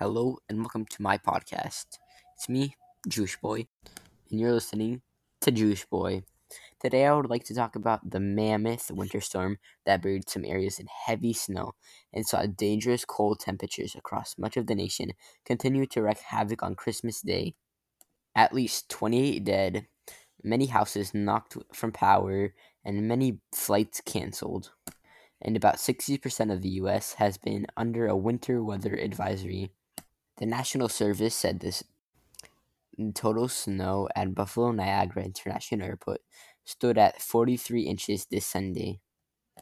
Hello and welcome to my podcast. It's me, Jewish Boy, and you're listening to Jewish Boy. Today I would like to talk about the mammoth winter storm that buried some areas in heavy snow and saw dangerous cold temperatures across much of the nation continue to wreak havoc on Christmas Day. At least 28 dead, many houses knocked from power, and many flights canceled. And about 60% of the U.S. has been under a winter weather advisory. The National Service said this total snow at Buffalo Niagara International Airport stood at 43 inches this Sunday.